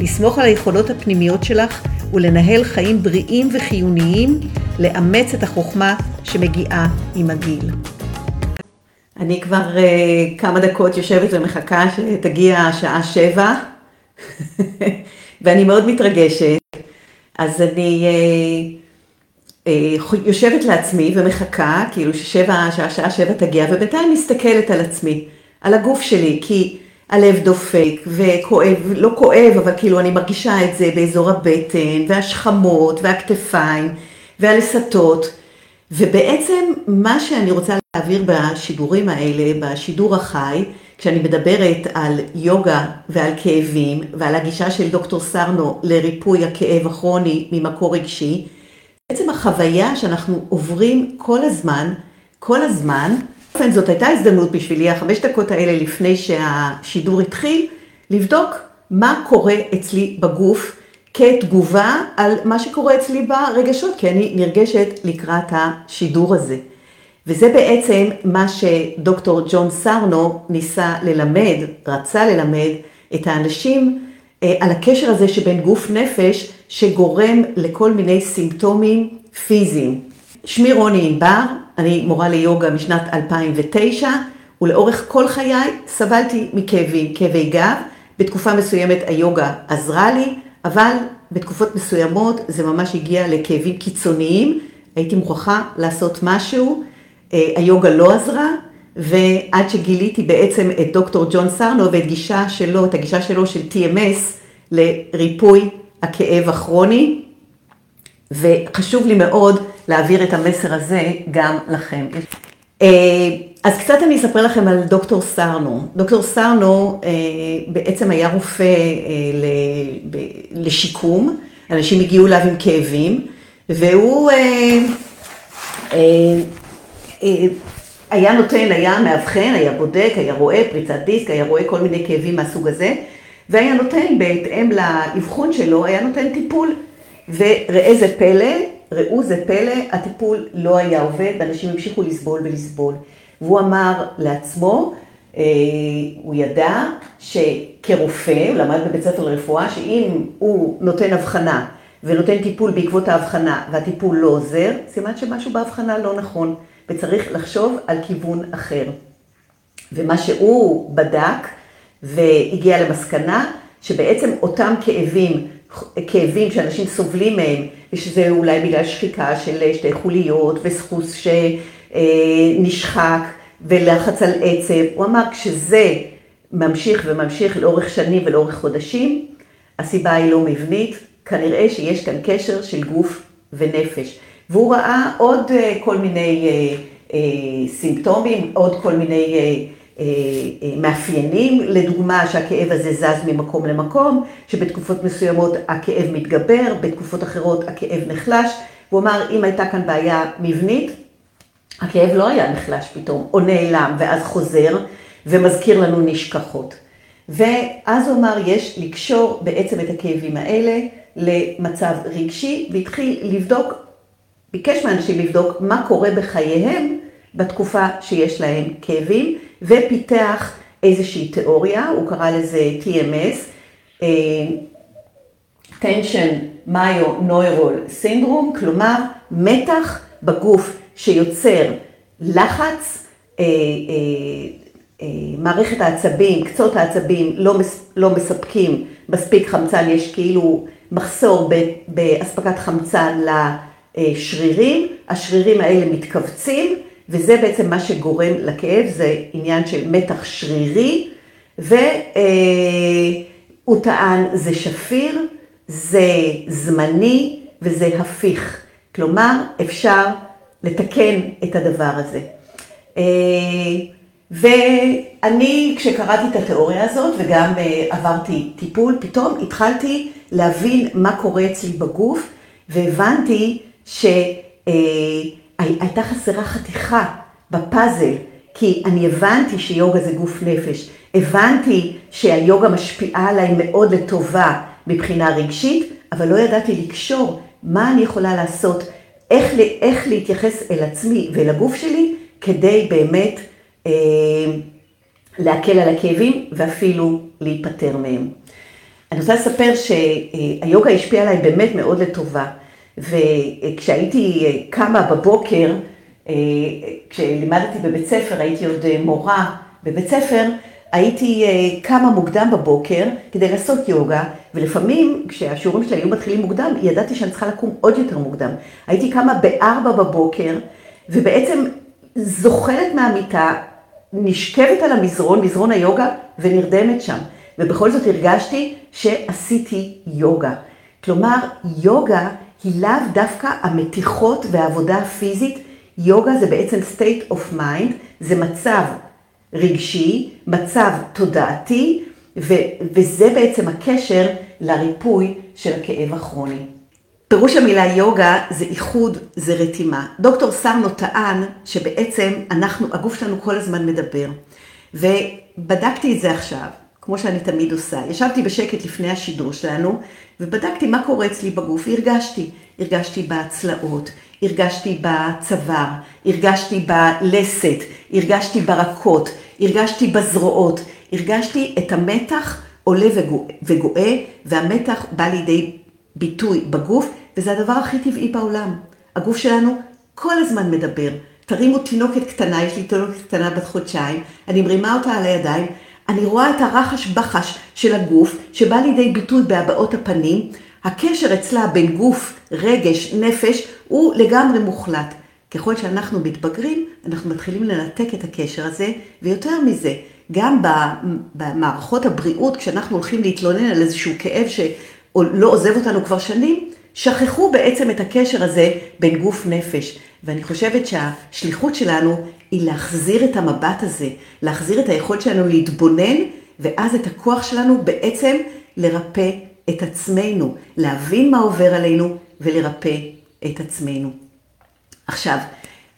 לסמוך על היכולות הפנימיות שלך ולנהל חיים בריאים וחיוניים, לאמץ את החוכמה שמגיעה עם הגיל. אני כבר uh, כמה דקות יושבת ומחכה שתגיע השעה שבע, ואני מאוד מתרגשת. אז אני uh, uh, יושבת לעצמי ומחכה, כאילו ששבע, שהשעה שבע תגיע, ובינתיים מסתכלת על עצמי, על הגוף שלי, כי הלב דופק וכואב, לא כואב, אבל כאילו אני מרגישה את זה באזור הבטן, והשכמות, והכתפיים, והלסתות. ובעצם מה שאני רוצה להעביר בשידורים האלה, בשידור החי, כשאני מדברת על יוגה ועל כאבים ועל הגישה של דוקטור סרנו לריפוי הכאב הכרוני ממקור רגשי, בעצם החוויה שאנחנו עוברים כל הזמן, כל הזמן, באופן זאת הייתה הזדמנות בשבילי, החמש דקות האלה לפני שהשידור התחיל, לבדוק מה קורה אצלי בגוף כתגובה על מה שקורה אצלי ברגשות, כי אני נרגשת לקראת השידור הזה. וזה בעצם מה שדוקטור ג'ון סרנו ניסה ללמד, רצה ללמד את האנשים אה, על הקשר הזה שבין גוף נפש שגורם לכל מיני סימפטומים פיזיים. שמי רוני ענבר, אני מורה ליוגה משנת 2009, ולאורך כל חיי סבלתי מכאבים, כאבי גב. בתקופה מסוימת היוגה עזרה לי, אבל בתקופות מסוימות זה ממש הגיע לכאבים קיצוניים. הייתי מוכרחה לעשות משהו, אה, היוגה לא עזרה, ועד שגיליתי בעצם את דוקטור ג'ון סרנו ואת גישה שלו, את הגישה שלו של TMS לריפוי הכאב הכרוני, וחשוב לי מאוד להעביר את המסר הזה גם לכם. אה, אז קצת אני אספר לכם על דוקטור סרנו. דוקטור סרנו אה, בעצם היה רופא אה, לשיקום, אנשים הגיעו אליו עם כאבים, והוא היה נותן, היה מאבחן, היה בודק, היה רואה פריצת דיסק, היה רואה כל מיני כאבים מהסוג הזה, והיה נותן, בהתאם לאבחון שלו, היה נותן טיפול. וראה זה פלא, ראו זה פלא, הטיפול לא היה עובד, ואנשים המשיכו לסבול ולסבול. והוא אמר לעצמו, אה, הוא ידע שכרופא, הוא למד בבית ספר לרפואה, שאם הוא נותן הבחנה ונותן טיפול בעקבות ההבחנה והטיפול לא עוזר, סימן שמשהו בהבחנה לא נכון, וצריך לחשוב על כיוון אחר. ומה שהוא בדק והגיע למסקנה, שבעצם אותם כאבים כאבים שאנשים סובלים מהם, ושזה אולי בגלל שחיקה של שתי חוליות וסחוס שנשחק ולחץ על עצב. הוא אמר, כשזה ממשיך וממשיך לאורך שנים ולאורך חודשים, הסיבה היא לא מבנית, כנראה שיש כאן קשר של גוף ונפש. והוא ראה עוד אה, כל מיני אה, אה, סימפטומים, עוד כל מיני מאפיינים, לדוגמה שהכאב הזה זז ממקום למקום, שבתקופות מסוימות הכאב מתגבר, בתקופות אחרות הכאב נחלש. הוא אמר, אם הייתה כאן בעיה מבנית, הכאב לא היה נחלש פתאום, או נעלם, ואז חוזר, ומזכיר לנו נשכחות. ואז הוא אמר, יש לקשור בעצם את הכאבים האלה למצב רגשי, והתחיל לבדוק, ביקש מאנשים לבדוק מה קורה בחייהם בתקופה שיש להם כאבים, ופיתח איזושהי תיאוריה, הוא קרא לזה TMS, אה, tension Myo-Neural Syndrome, כלומר מתח בגוף שיוצר לחץ, אה, אה, מערכת העצבים, קצות העצבים לא, לא מספקים מספיק חמצן, יש כאילו מחסור באספקת חמצן לשרירים, השרירים האלה מתכווצים, וזה בעצם מה שגורם לכאב, זה עניין של מתח שרירי, והוא טען זה שפיר, זה זמני וזה הפיך. כלומר, אפשר לתקן את הדבר הזה. אה, ואני, כשקראתי את התיאוריה הזאת וגם אה, עברתי טיפול, פתאום התחלתי להבין מה קורה אצלי בגוף, והבנתי ש... הייתה חסרה חתיכה בפאזל, כי אני הבנתי שיוגה זה גוף נפש, הבנתי שהיוגה משפיעה עליי מאוד לטובה מבחינה רגשית, אבל לא ידעתי לקשור מה אני יכולה לעשות, איך, איך להתייחס אל עצמי ואל הגוף שלי, כדי באמת אה, להקל על הכאבים ואפילו להיפטר מהם. אני רוצה לספר שהיוגה השפיעה עליי באמת מאוד לטובה. וכשהייתי קמה בבוקר, כשלימדתי בבית ספר, הייתי עוד מורה בבית ספר, הייתי קמה מוקדם בבוקר כדי לעשות יוגה, ולפעמים כשהשיעורים שלי היו מתחילים מוקדם, ידעתי שאני צריכה לקום עוד יותר מוקדם. הייתי קמה בארבע בבוקר, ובעצם זוחלת מהמיטה, נשכבת על המזרון, מזרון היוגה, ונרדמת שם. ובכל זאת הרגשתי שעשיתי יוגה. כלומר, יוגה היא לאו דווקא המתיחות והעבודה הפיזית, יוגה זה בעצם state of mind, זה מצב רגשי, מצב תודעתי, ו- וזה בעצם הקשר לריפוי של הכאב הכרוני. פירוש המילה יוגה זה איחוד, זה רתימה. דוקטור סרנו טען שבעצם אנחנו, הגוף שלנו כל הזמן מדבר. ובדקתי את זה עכשיו, כמו שאני תמיד עושה. ישבתי בשקט לפני השידור שלנו, ובדקתי מה קורה אצלי בגוף, והרגשתי. הרגשתי בצלעות, הרגשתי בצוואר, הרגשתי בלסת, הרגשתי ברקות, הרגשתי בזרועות, הרגשתי את המתח עולה וגואה, והמתח בא לידי ביטוי בגוף, וזה הדבר הכי טבעי בעולם. הגוף שלנו כל הזמן מדבר. תרימו תינוקת קטנה, יש לי תינוקת קטנה בת חודשיים, אני מרימה אותה על הידיים, אני רואה את הרחש בחש של הגוף, שבא לידי ביטוי בהבעות הפנים. הקשר אצלה בין גוף, רגש, נפש, הוא לגמרי מוחלט. ככל שאנחנו מתבגרים, אנחנו מתחילים לנתק את הקשר הזה, ויותר מזה, גם במערכות הבריאות, כשאנחנו הולכים להתלונן על איזשהו כאב שלא עוזב אותנו כבר שנים, שכחו בעצם את הקשר הזה בין גוף נפש. ואני חושבת שהשליחות שלנו היא להחזיר את המבט הזה, להחזיר את היכולת שלנו להתבונן, ואז את הכוח שלנו בעצם לרפא את עצמנו, להבין מה עובר עלינו ולרפא את עצמנו. עכשיו,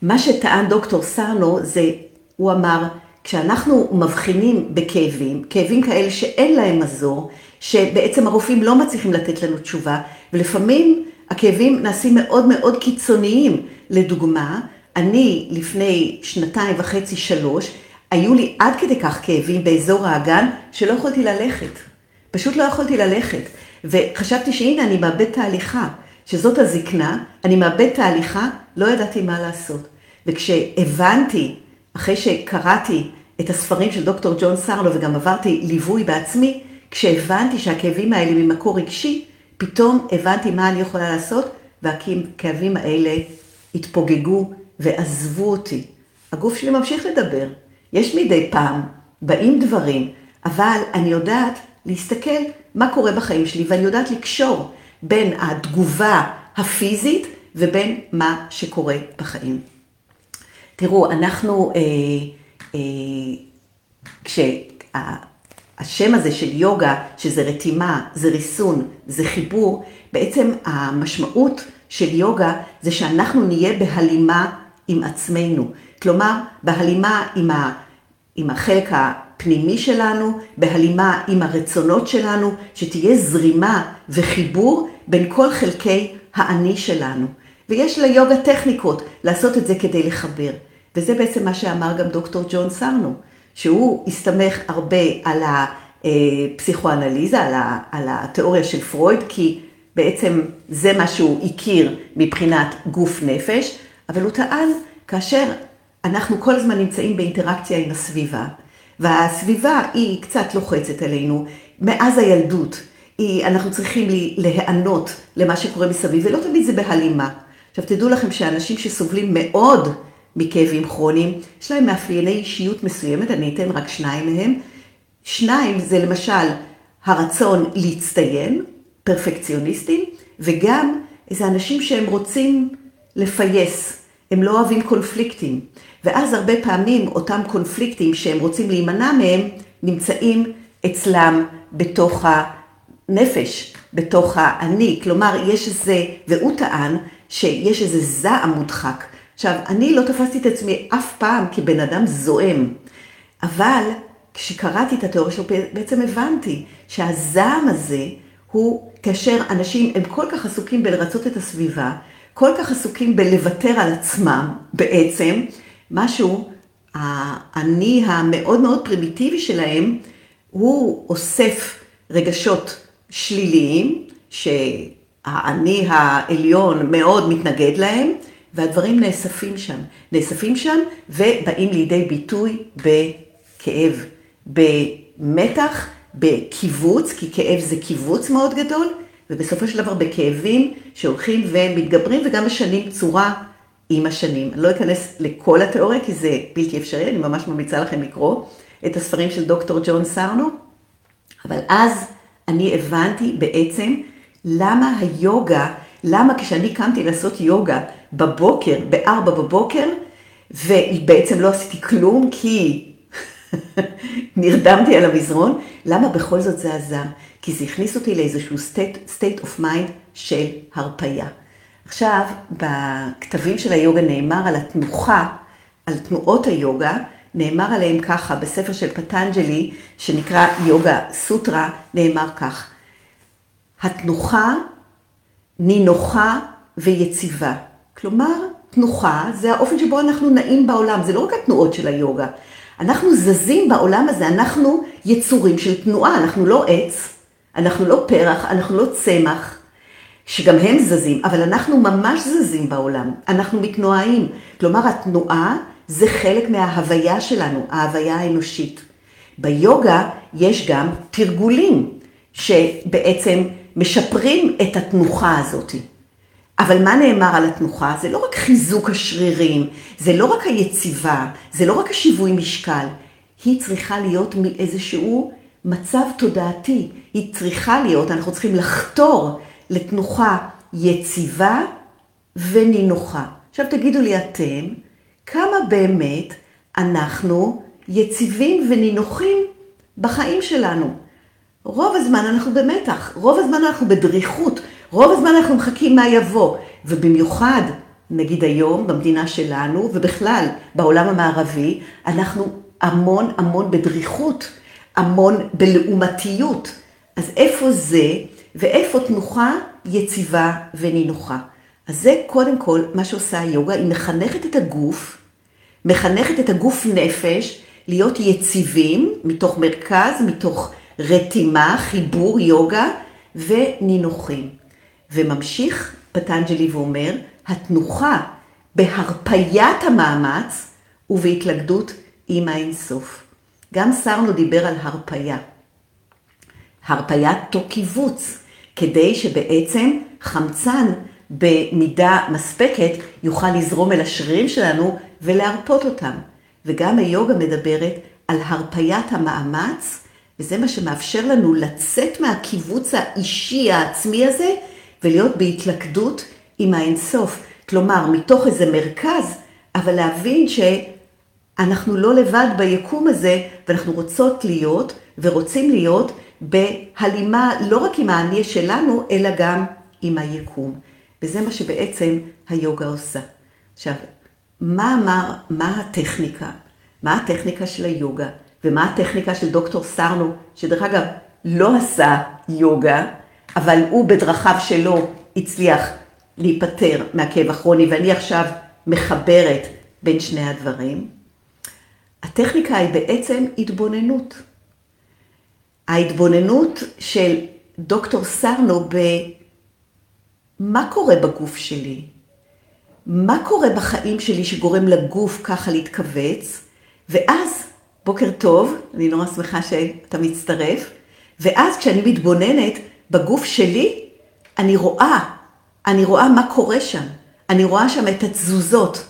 מה שטען דוקטור סרנו זה, הוא אמר, כשאנחנו מבחינים בכאבים, כאבים כאלה שאין להם מזור, שבעצם הרופאים לא מצליחים לתת לנו תשובה, ולפעמים הכאבים נעשים מאוד מאוד קיצוניים. לדוגמה, אני לפני שנתיים וחצי, שלוש, היו לי עד כדי כך כאבים באזור האגן, שלא יכולתי ללכת. פשוט לא יכולתי ללכת. וחשבתי שהנה אני מאבד את ההליכה, שזאת הזקנה, אני מאבד את ההליכה, לא ידעתי מה לעשות. וכשהבנתי, אחרי שקראתי את הספרים של דוקטור ג'ון סרלו וגם עברתי ליווי בעצמי, כשהבנתי שהכאבים האלה ממקור רגשי, פתאום הבנתי מה אני יכולה לעשות, והכאבים האלה התפוגגו ועזבו אותי. הגוף שלי ממשיך לדבר. יש מדי פעם, באים דברים, אבל אני יודעת להסתכל מה קורה בחיים שלי, ואני יודעת לקשור בין התגובה הפיזית ובין מה שקורה בחיים. תראו, אנחנו, אה, אה, כשהשם הזה של יוגה, שזה רתימה, זה ריסון, זה חיבור, בעצם המשמעות של יוגה זה שאנחנו נהיה בהלימה עם עצמנו. כלומר, בהלימה עם, ה, עם החלק הפנימי שלנו, בהלימה עם הרצונות שלנו, שתהיה זרימה וחיבור בין כל חלקי האני שלנו. ויש ליוגה טכניקות לעשות את זה כדי לחבר. וזה בעצם מה שאמר גם דוקטור ג'ון סרנו, שהוא הסתמך הרבה על הפסיכואנליזה, על, ה, על התיאוריה של פרויד, כי בעצם זה מה שהוא הכיר מבחינת גוף נפש, אבל הוא טען כאשר אנחנו כל הזמן נמצאים באינטראקציה עם הסביבה, והסביבה היא קצת לוחצת עלינו, מאז הילדות, היא, אנחנו צריכים להיענות למה שקורה מסביב, ולא תמיד זה בהלימה. עכשיו תדעו לכם שאנשים שסובלים מאוד מכאבים כרוניים, יש להם מאפייני אישיות מסוימת, אני אתן רק שניים מהם. שניים זה למשל הרצון להצטיין, פרפקציוניסטים, וגם איזה אנשים שהם רוצים לפייס, הם לא אוהבים קונפליקטים. ואז הרבה פעמים אותם קונפליקטים שהם רוצים להימנע מהם, נמצאים אצלם בתוך הנפש, בתוך האני. כלומר, יש איזה, והוא טען שיש איזה זעם מודחק עכשיו, אני לא תפסתי את עצמי אף פעם כבן אדם זועם, אבל כשקראתי את התיאוריה שלו, בעצם הבנתי שהזעם הזה הוא כאשר אנשים הם כל כך עסוקים בלרצות את הסביבה, כל כך עסוקים בלוותר על עצמם בעצם, משהו, האני המאוד מאוד פרימיטיבי שלהם, הוא אוסף רגשות שליליים, שהאני העליון מאוד מתנגד להם, והדברים נאספים שם. נאספים שם ובאים לידי ביטוי בכאב, במתח, בקיבוץ, כי כאב זה קיבוץ מאוד גדול, ובסופו של דבר בכאבים שהולכים ומתגברים וגם משנים צורה עם השנים. אני לא אכנס לכל התיאוריה כי זה בלתי אפשרי, אני ממש ממליצה לכם לקרוא את הספרים של דוקטור ג'ון סרנו, אבל אז אני הבנתי בעצם למה היוגה, למה כשאני קמתי לעשות יוגה בבוקר, בארבע בבוקר, ובעצם לא עשיתי כלום כי נרדמתי על המזרון, למה בכל זאת זה עזר? כי זה הכניס אותי לאיזשהו state, state of mind של הרפייה. עכשיו, בכתבים של היוגה נאמר על התנוחה, על תנועות היוגה, נאמר עליהם ככה, בספר של פטנג'לי, שנקרא יוגה סוטרה, נאמר כך, התנוחה נינוחה ויציבה. כלומר, תנוחה זה האופן שבו אנחנו נעים בעולם, זה לא רק התנועות של היוגה. אנחנו זזים בעולם הזה, אנחנו יצורים של תנועה, אנחנו לא עץ, אנחנו לא פרח, אנחנו לא צמח, שגם הם זזים, אבל אנחנו ממש זזים בעולם, אנחנו מתנועים. כלומר, התנועה זה חלק מההוויה שלנו, ההוויה האנושית. ביוגה יש גם תרגולים שבעצם משפרים את התנוחה הזאת. אבל מה נאמר על התנוחה? זה לא רק חיזוק השרירים, זה לא רק היציבה, זה לא רק השיווי משקל, היא צריכה להיות מאיזשהו מצב תודעתי, היא צריכה להיות, אנחנו צריכים לחתור לתנוחה יציבה ונינוחה. עכשיו תגידו לי אתם, כמה באמת אנחנו יציבים ונינוחים בחיים שלנו? רוב הזמן אנחנו במתח, רוב הזמן אנחנו בדריכות, רוב הזמן אנחנו מחכים מה יבוא, ובמיוחד, נגיד היום, במדינה שלנו, ובכלל בעולם המערבי, אנחנו המון המון בדריכות, המון בלעומתיות. אז איפה זה, ואיפה תנוחה יציבה ונינוחה? אז זה קודם כל מה שעושה היוגה, היא מחנכת את הגוף, מחנכת את הגוף נפש להיות יציבים מתוך מרכז, מתוך רתימה, חיבור יוגה ונינוחים. וממשיך פטנג'לי ואומר, התנוחה בהרפיית המאמץ ובהתלכדות עם האינסוף. גם סרנו דיבר על הרפייה. הרפיית תוך קיבוץ, כדי שבעצם חמצן במידה מספקת יוכל לזרום אל השרירים שלנו ולהרפות אותם. וגם היוגה מדברת על הרפיית המאמץ, וזה מה שמאפשר לנו לצאת מהקיבוץ האישי העצמי הזה ולהיות בהתלכדות עם האינסוף. כלומר, מתוך איזה מרכז, אבל להבין שאנחנו לא לבד ביקום הזה, ואנחנו רוצות להיות ורוצים להיות בהלימה לא רק עם האני שלנו, אלא גם עם היקום. וזה מה שבעצם היוגה עושה. עכשיו, מה אמר, מה הטכניקה? מה הטכניקה של היוגה? ומה הטכניקה של דוקטור סרנו, שדרך אגב לא עשה יוגה, אבל הוא בדרכיו שלו הצליח להיפטר מהכאב הכרוני, ואני עכשיו מחברת בין שני הדברים. הטכניקה היא בעצם התבוננות. ההתבוננות של דוקטור סרנו במה קורה בגוף שלי, מה קורה בחיים שלי שגורם לגוף ככה להתכווץ, ואז, בוקר טוב, אני נורא שמחה שאתה מצטרף, ואז כשאני מתבוננת בגוף שלי, אני רואה, אני רואה מה קורה שם. אני רואה שם את התזוזות.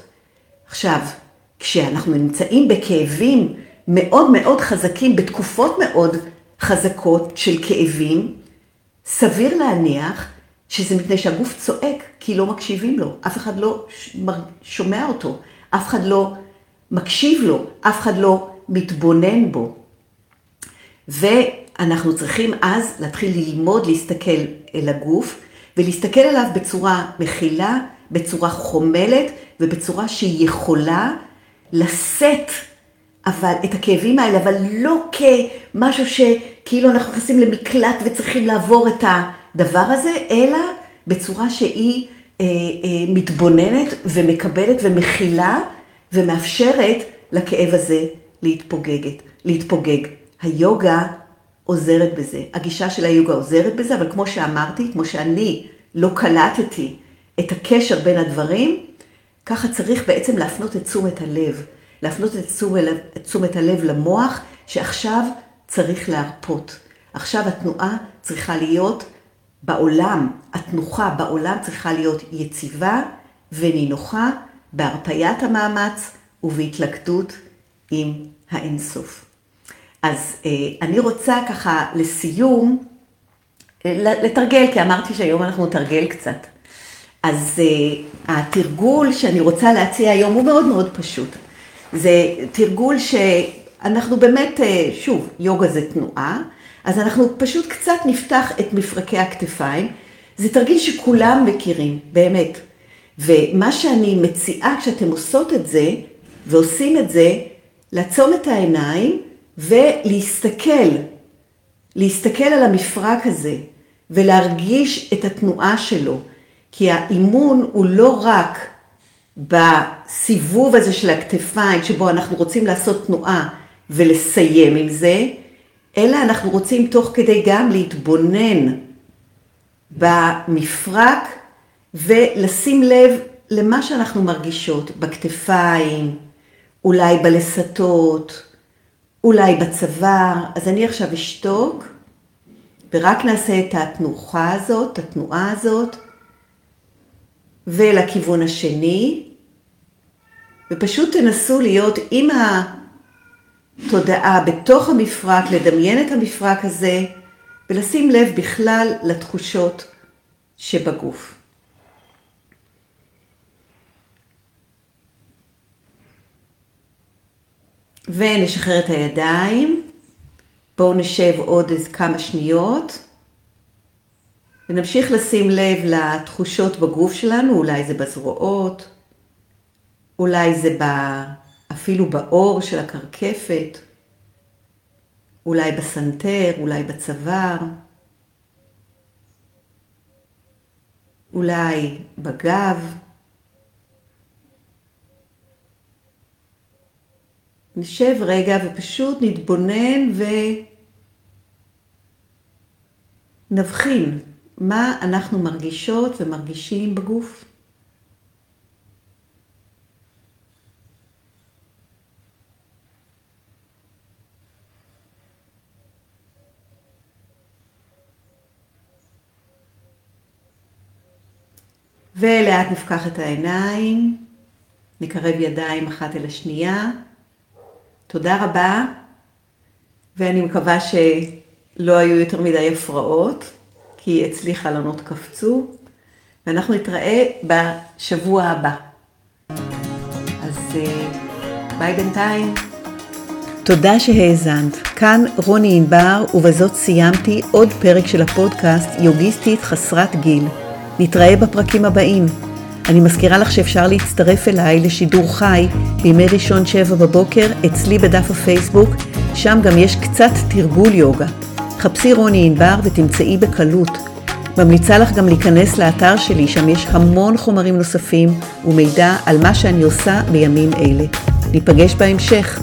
עכשיו, כשאנחנו נמצאים בכאבים מאוד מאוד חזקים, בתקופות מאוד חזקות של כאבים, סביר להניח שזה מפני שהגוף צועק, כי לא מקשיבים לו. אף אחד לא שומע אותו, אף אחד לא מקשיב לו, אף אחד לא מתבונן בו. ו... אנחנו צריכים אז להתחיל ללמוד להסתכל אל הגוף ולהסתכל עליו בצורה מכילה, בצורה חומלת ובצורה שהיא יכולה לשאת אבל את הכאבים האלה, אבל לא כמשהו שכאילו אנחנו נכנסים למקלט וצריכים לעבור את הדבר הזה, אלא בצורה שהיא אה, אה, מתבוננת ומקבלת ומכילה ומאפשרת לכאב הזה להתפוגגת, להתפוגג. היוגה עוזרת בזה, הגישה של היוגה עוזרת בזה, אבל כמו שאמרתי, כמו שאני לא קלטתי את הקשר בין הדברים, ככה צריך בעצם להפנות את תשומת הלב. להפנות את תשומת, הלב למוח, שעכשיו צריך להרפות. עכשיו התנועה צריכה להיות בעולם, התנוחה בעולם צריכה להיות יציבה ונינוחה, בהרפיית המאמץ ובהתלכדות עם האינסוף. אז אה, אני רוצה ככה לסיום, אה, לתרגל, כי אמרתי שהיום אנחנו נתרגל קצת. אז אה, התרגול שאני רוצה להציע היום הוא מאוד מאוד פשוט. זה תרגול שאנחנו באמת, שוב, יוגה זה תנועה, אז אנחנו פשוט קצת נפתח את מפרקי הכתפיים. זה תרגיל שכולם מכירים, באמת. ומה שאני מציעה כשאתם עושות את זה, ועושים את זה, לעצום את העיניים ולהסתכל, להסתכל על המפרק הזה ולהרגיש את התנועה שלו. כי האימון הוא לא רק בסיבוב הזה של הכתפיים, שבו אנחנו רוצים לעשות תנועה ולסיים עם זה, אלא אנחנו רוצים תוך כדי גם להתבונן במפרק ולשים לב למה שאנחנו מרגישות בכתפיים, אולי בלסתות, אולי בצוואר. אז אני עכשיו אשתוק ורק נעשה את התנוחה הזאת, את התנועה הזאת, ולכיוון השני, ופשוט תנסו להיות עם התודעה בתוך המפרק, לדמיין את המפרק הזה, ולשים לב בכלל לתחושות שבגוף. ונשחרר את הידיים. בואו נשב עוד איזה כמה שניות. ונמשיך לשים לב לתחושות בגוף שלנו, אולי זה בזרועות, אולי זה אפילו באור של הקרקפת, אולי בסנטר, אולי בצוואר, אולי בגב. נשב רגע ופשוט נתבונן ונבחין מה אנחנו מרגישות ומרגישים בגוף. ולאט נפקח את העיניים, נקרב ידיים אחת אל השנייה. תודה רבה, ואני מקווה שלא היו יותר מדי הפרעות, כי אצלי חלונות קפצו, ואנחנו נתראה בשבוע הבא. אז אה, ביי בינתיים. תודה שהאזנת. כאן רוני ענבר, ובזאת סיימתי עוד פרק של הפודקאסט יוגיסטית חסרת גיל. נתראה בפרקים הבאים. אני מזכירה לך שאפשר להצטרף אליי לשידור חי בימי ראשון שבע בבוקר אצלי בדף הפייסבוק, שם גם יש קצת תרגול יוגה. חפשי רוני ענבר ותמצאי בקלות. ממליצה לך גם להיכנס לאתר שלי, שם יש המון חומרים נוספים ומידע על מה שאני עושה בימים אלה. ניפגש בהמשך.